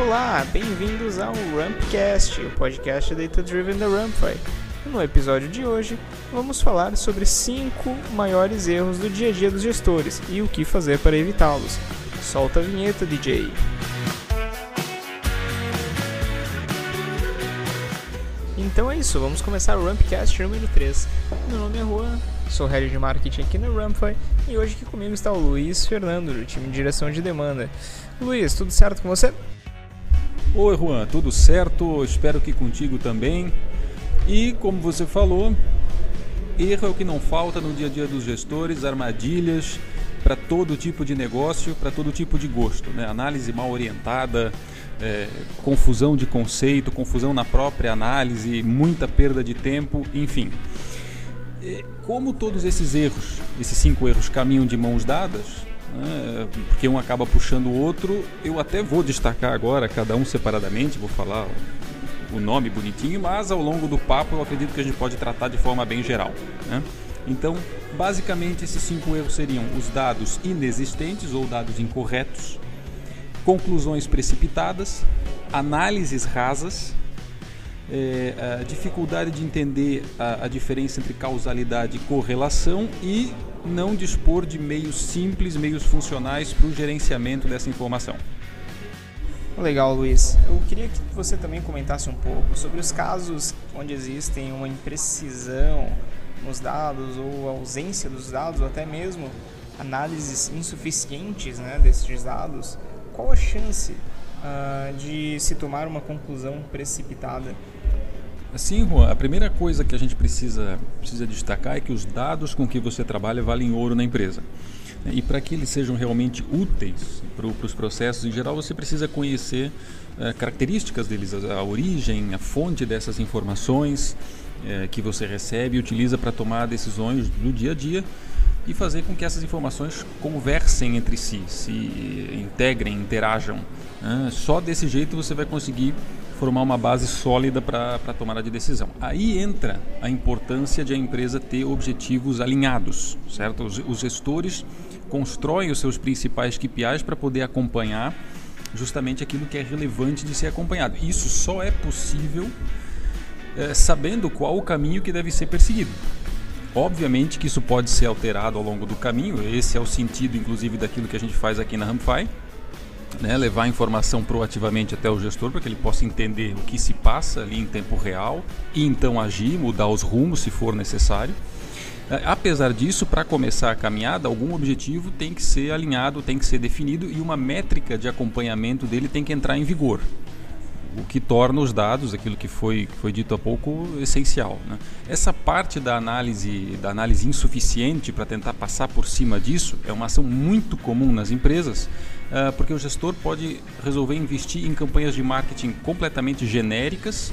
Olá, bem-vindos ao Rampcast, o podcast Data Driven da Rampify. No episódio de hoje, vamos falar sobre 5 maiores erros do dia a dia dos gestores e o que fazer para evitá-los. Solta a vinheta, DJ. Então é isso, vamos começar o Rampcast número 3. Meu nome é Juan, sou head de marketing aqui na Rampify e hoje aqui comigo está o Luiz Fernando, do time de direção de demanda. Luiz, tudo certo com você? Oi, Juan, tudo certo? Espero que contigo também. E como você falou, erro é o que não falta no dia a dia dos gestores, armadilhas para todo tipo de negócio, para todo tipo de gosto. Né? Análise mal orientada, é, confusão de conceito, confusão na própria análise, muita perda de tempo, enfim. Como todos esses erros, esses cinco erros caminham de mãos dadas, né, porque um acaba puxando o outro, eu até vou destacar agora cada um separadamente, vou falar o nome bonitinho, mas ao longo do papo eu acredito que a gente pode tratar de forma bem geral. Né? Então, basicamente, esses cinco erros seriam os dados inexistentes ou dados incorretos, conclusões precipitadas, análises rasas, é, a dificuldade de entender a, a diferença entre causalidade e correlação e não dispor de meios simples, meios funcionais para o gerenciamento dessa informação. Legal, Luiz. Eu queria que você também comentasse um pouco sobre os casos onde existem uma imprecisão nos dados ou ausência dos dados, ou até mesmo análises insuficientes né, desses dados. Qual a chance uh, de se tomar uma conclusão precipitada? Sim, Juan, a primeira coisa que a gente precisa, precisa destacar é que os dados com que você trabalha valem ouro na empresa. E para que eles sejam realmente úteis para os processos em geral, você precisa conhecer uh, características deles, a, a, origem, a fonte dessas informações uh, que você recebe e utiliza para tomar decisões do dia a dia e fazer com que essas informações conversem entre si, se integrem, interajam. Né? Só desse jeito você vai conseguir formar uma base sólida para a de decisão. Aí entra a importância de a empresa ter objetivos alinhados, certo? Os, os gestores constroem os seus principais KPIs para poder acompanhar justamente aquilo que é relevante de ser acompanhado. Isso só é possível é, sabendo qual o caminho que deve ser perseguido. Obviamente que isso pode ser alterado ao longo do caminho, esse é o sentido, inclusive, daquilo que a gente faz aqui na Ramfy né, levar a informação proativamente até o gestor para que ele possa entender o que se passa ali em tempo real e então agir, mudar os rumos se for necessário. É, apesar disso, para começar a caminhada, algum objetivo tem que ser alinhado, tem que ser definido e uma métrica de acompanhamento dele tem que entrar em vigor o que torna os dados, aquilo que foi, que foi dito há pouco, essencial. Né? Essa parte da análise, da análise insuficiente para tentar passar por cima disso é uma ação muito comum nas empresas, porque o gestor pode resolver investir em campanhas de marketing completamente genéricas,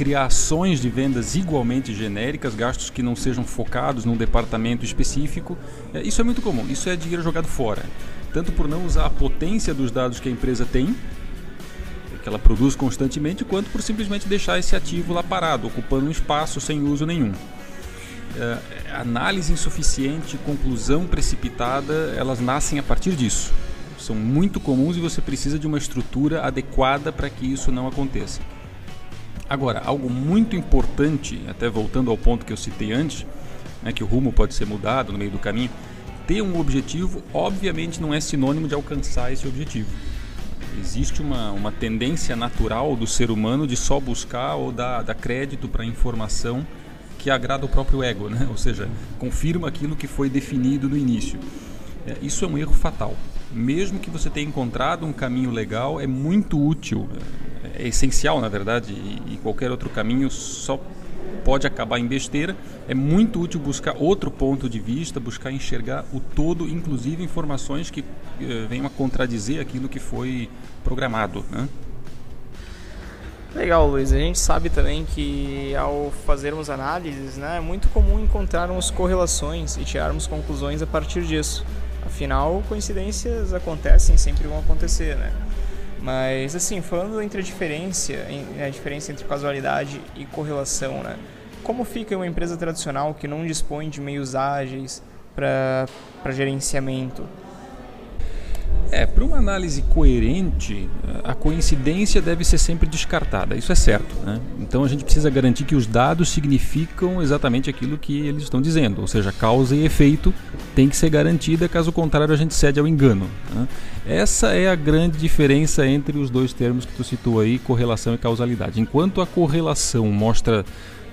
criar ações de vendas igualmente genéricas, gastos que não sejam focados num departamento específico. Uh, isso é muito comum, isso é dinheiro jogado fora. Tanto por não usar a potência dos dados que a empresa tem, que ela produz constantemente, quanto por simplesmente deixar esse ativo lá parado, ocupando um espaço sem uso nenhum. É, análise insuficiente, conclusão precipitada, elas nascem a partir disso. São muito comuns e você precisa de uma estrutura adequada para que isso não aconteça. Agora, algo muito importante, até voltando ao ponto que eu citei antes, né, que o rumo pode ser mudado no meio do caminho, ter um objetivo, obviamente, não é sinônimo de alcançar esse objetivo existe uma, uma tendência natural do ser humano de só buscar ou dar, dar crédito para informação que agrada o próprio ego, né? ou seja, confirma aquilo que foi definido no início. É, isso é um erro fatal. Mesmo que você tenha encontrado um caminho legal, é muito útil, é, é essencial, na verdade, e, qualquer outro caminho só pode acabar em besteira. É muito útil buscar outro ponto de vista, buscar enxergar o todo, inclusive informações que eh, venham a contradizer aquilo que foi programado. Né? Legal, Luiz. A gente sabe também que ao fazermos análises, né, é muito comum encontrarmos correlações e tirarmos conclusões a partir disso. Afinal, coincidências acontecem, sempre vão acontecer, né? Mas assim, falando entre a diferença, a diferença entre casualidade e correlação, né? Como fica uma empresa tradicional que não dispõe de meios ágeis para gerenciamento? É, para uma análise coerente, a coincidência deve ser sempre descartada, isso é certo. Né? Então a gente precisa garantir que os dados significam exatamente aquilo que eles estão dizendo, ou seja, causa e efeito tem que ser garantida, caso contrário a gente cede ao engano. Né? Essa é a grande diferença entre os dois termos que tu citou aí, correlação e causalidade. Enquanto a correlação mostra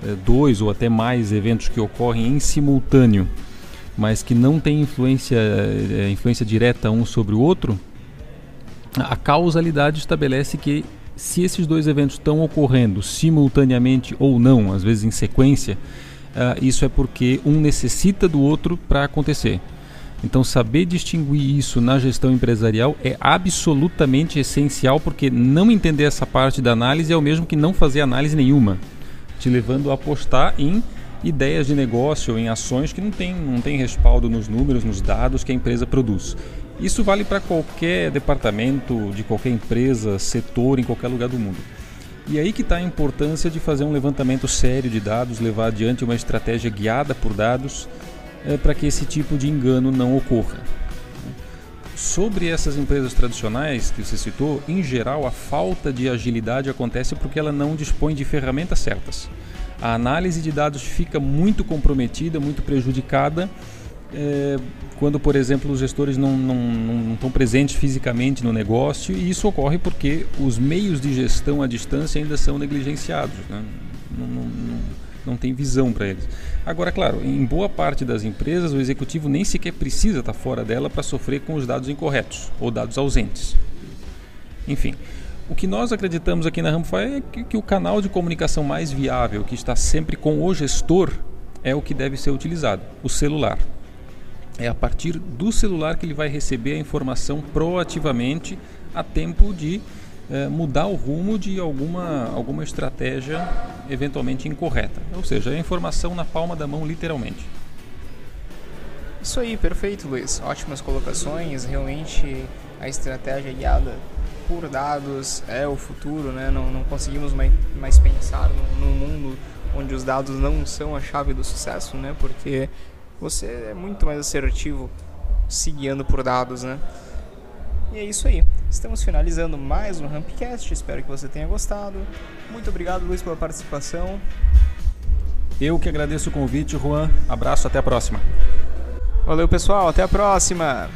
é, dois ou até mais eventos que ocorrem em simultâneo, mas que não tem influência, é, influência direta um sobre o outro, a causalidade estabelece que se esses dois eventos estão ocorrendo simultaneamente ou não, às vezes em sequência, uh, isso é porque um necessita do outro para acontecer. Então, saber distinguir isso na gestão empresarial é absolutamente essencial, porque não entender essa parte da análise é o mesmo que não fazer análise nenhuma, te levando a apostar em ideias de negócio em ações que não tem, não tem respaldo nos números, nos dados que a empresa produz. Isso vale para qualquer departamento, de qualquer empresa, setor, em qualquer lugar do mundo. E aí que está a importância de fazer um levantamento sério de dados, levar adiante uma estratégia guiada por dados é, para que esse tipo de engano não ocorra. Sobre essas empresas tradicionais que você citou, em geral a falta de agilidade acontece porque ela não dispõe de ferramentas certas a análise de dados fica muito comprometida, muito prejudicada é, quando, por exemplo, os gestores não, não, não, estão presentes fisicamente no negócio e isso ocorre porque os meios de gestão à distância ainda são negligenciados, né? não, não, tem visão para eles. Agora, claro, em boa parte das empresas o executivo nem sequer precisa estar fora dela para sofrer com os dados incorretos ou dados ausentes. Enfim, o que nós acreditamos aqui na Ramfy é que, que, o canal de comunicação mais viável, que está sempre com o gestor, é o que deve ser utilizado, o celular. É a partir do celular que ele vai receber a informação proativamente a tempo de é, mudar o rumo de alguma, alguma estratégia eventualmente incorreta. Ou seja, é a informação na palma da mão, literalmente. Isso aí, perfeito, Luiz. Ótimas colocações. Realmente a estratégia guiada por dados é o futuro, né? Não, não conseguimos mais, mais pensar num mundo onde os dados não são a chave do sucesso, né? Porque você é muito mais assertivo se guiando por dados, né? E é isso aí. Estamos finalizando mais um Rampcast. Espero que você tenha gostado. Muito obrigado, Luiz, pela participação. Eu que agradeço o convite, Juan. Abraço, até a próxima. Valeu, pessoal. Até a próxima.